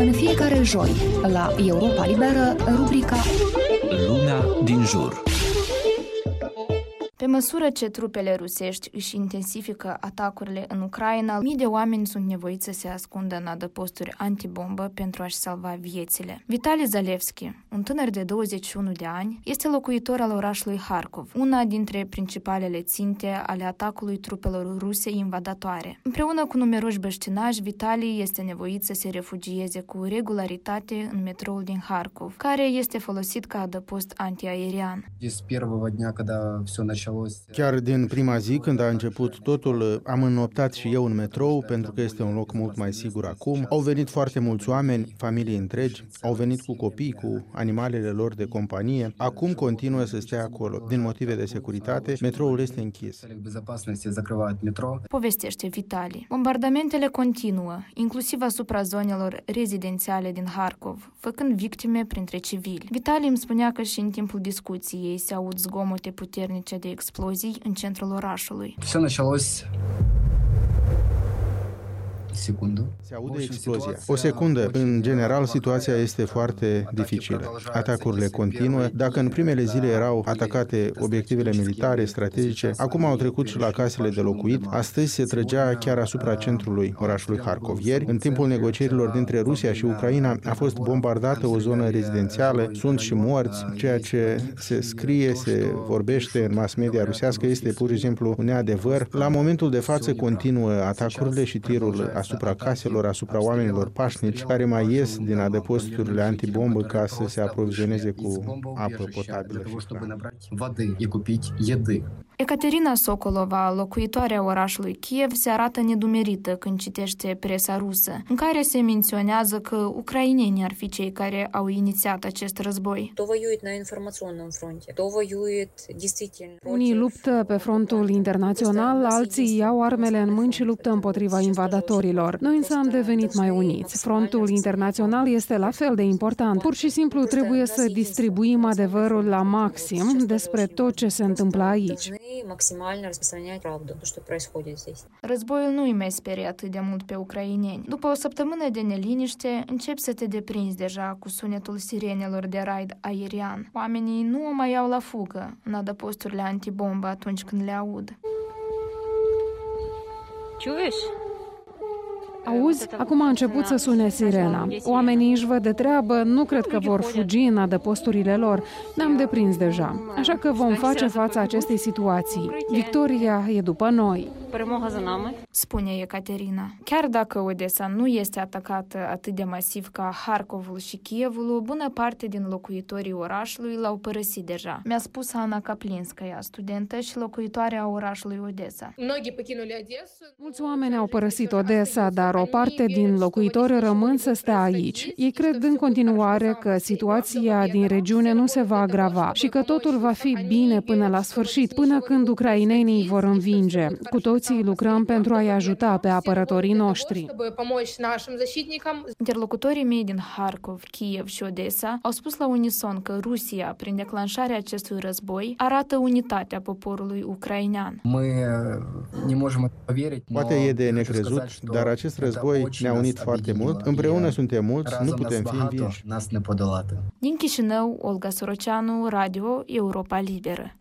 În fiecare joi, la Europa Liberă, rubrica Lumea din jur. Pe măsură ce trupele rusești își intensifică atacurile în Ucraina, mii de oameni sunt nevoiți să se ascundă în adăposturi antibombă pentru a-și salva viețile. Vitali Zalewski, un tânăr de 21 de ani, este locuitor al orașului Harkov, una dintre principalele ținte ale atacului trupelor ruse invadatoare. Împreună cu numeroși băștinași, Vitali este nevoit să se refugieze cu regularitate în metroul din Harkov, care este folosit ca adăpost antiaerian. С первого дня, когда все началось, Chiar din prima zi, când a început totul, am înoptat și eu în metrou, pentru că este un loc mult mai sigur acum. Au venit foarte mulți oameni, familii întregi, au venit cu copii, cu animalele lor de companie. Acum continuă să stea acolo. Din motive de securitate, metroul este închis. Povestește Vitali. Bombardamentele continuă, inclusiv asupra zonelor rezidențiale din Harkov, făcând victime printre civili. Vitali îmi spunea că și în timpul discuției se aud zgomote puternice de explozii în centrul orașului. Все началось secundă. Se aude explozia. O secundă. În general, situația este foarte dificilă. Atacurile continuă. Dacă în primele zile erau atacate obiectivele militare, strategice, acum au trecut și la casele de locuit. Astăzi se trăgea chiar asupra centrului orașului Harkov. Ieri, în timpul negocierilor dintre Rusia și Ucraina, a fost bombardată o zonă rezidențială. Sunt și morți. Ceea ce se scrie, se vorbește în mass media rusească este pur și simplu un neadevăr. La momentul de față continuă atacurile și tirurile asupra asupra caselor, asupra oamenilor pașnici care mai ies din adăposturile antibombă ca să se aprovizioneze cu apă potabilă și hrană. Ecaterina Socolova, locuitoarea orașului Kiev, se arată nedumerită când citește presa rusă, în care se menționează că ucrainenii ar fi cei care au inițiat acest război. Unii luptă pe frontul internațional, alții iau armele în mâini și luptă împotriva invadatorilor. Noi însă am devenit mai uniți. Frontul internațional este la fel de important. Pur și simplu trebuie să distribuim adevărul la maxim despre tot ce se întâmplă aici должны максимально распространять правду, то, что происходит здесь. Războiul nu îi mai sperie atât de mult pe ucraineni. După o săptămână de neliniște, începi să te deprinzi deja cu sunetul sirenelor de raid aerian. Oamenii nu o mai iau la fugă în adăposturile antibombă atunci când le aud. Auzi? Acum a început să sune sirena. Oamenii își văd de treabă, nu cred că vor fugi în adăposturile lor. Ne-am deprins deja. Așa că vom face față acestei situații. Victoria e după noi. spune Ecaterina. Chiar dacă Odessa nu este atacată atât de masiv ca Harkovul și Kievul, o bună parte din locuitorii orașului l-au părăsit deja. Mi-a spus Ana Kaplinskaya, studentă și locuitoarea orașului Odessa. Многие покинули Одессу. Mulți oameni au părăsit Odessa, dar o parte din locuitori rămân să stea aici. Ei cred în continuare că situația din regiune nu se va agrava și că totul va fi bine până la sfârșit, până când ucrainenii vor învinge. Cu toții lucrăm pentru a-i ajuta pe apărătorii noștri. Interlocutorii mei din Harkov, Kiev și Odessa au spus la unison că Rusia, prin declanșarea acestui război, arată unitatea poporului ucrainean. Poate e de necrezut, dar acest război ne-a unit foarte mult. Împreună suntem mulți, nu putem fi învinși. Din Chișinău, Olga Soroceanu, Radio Europa Liberă.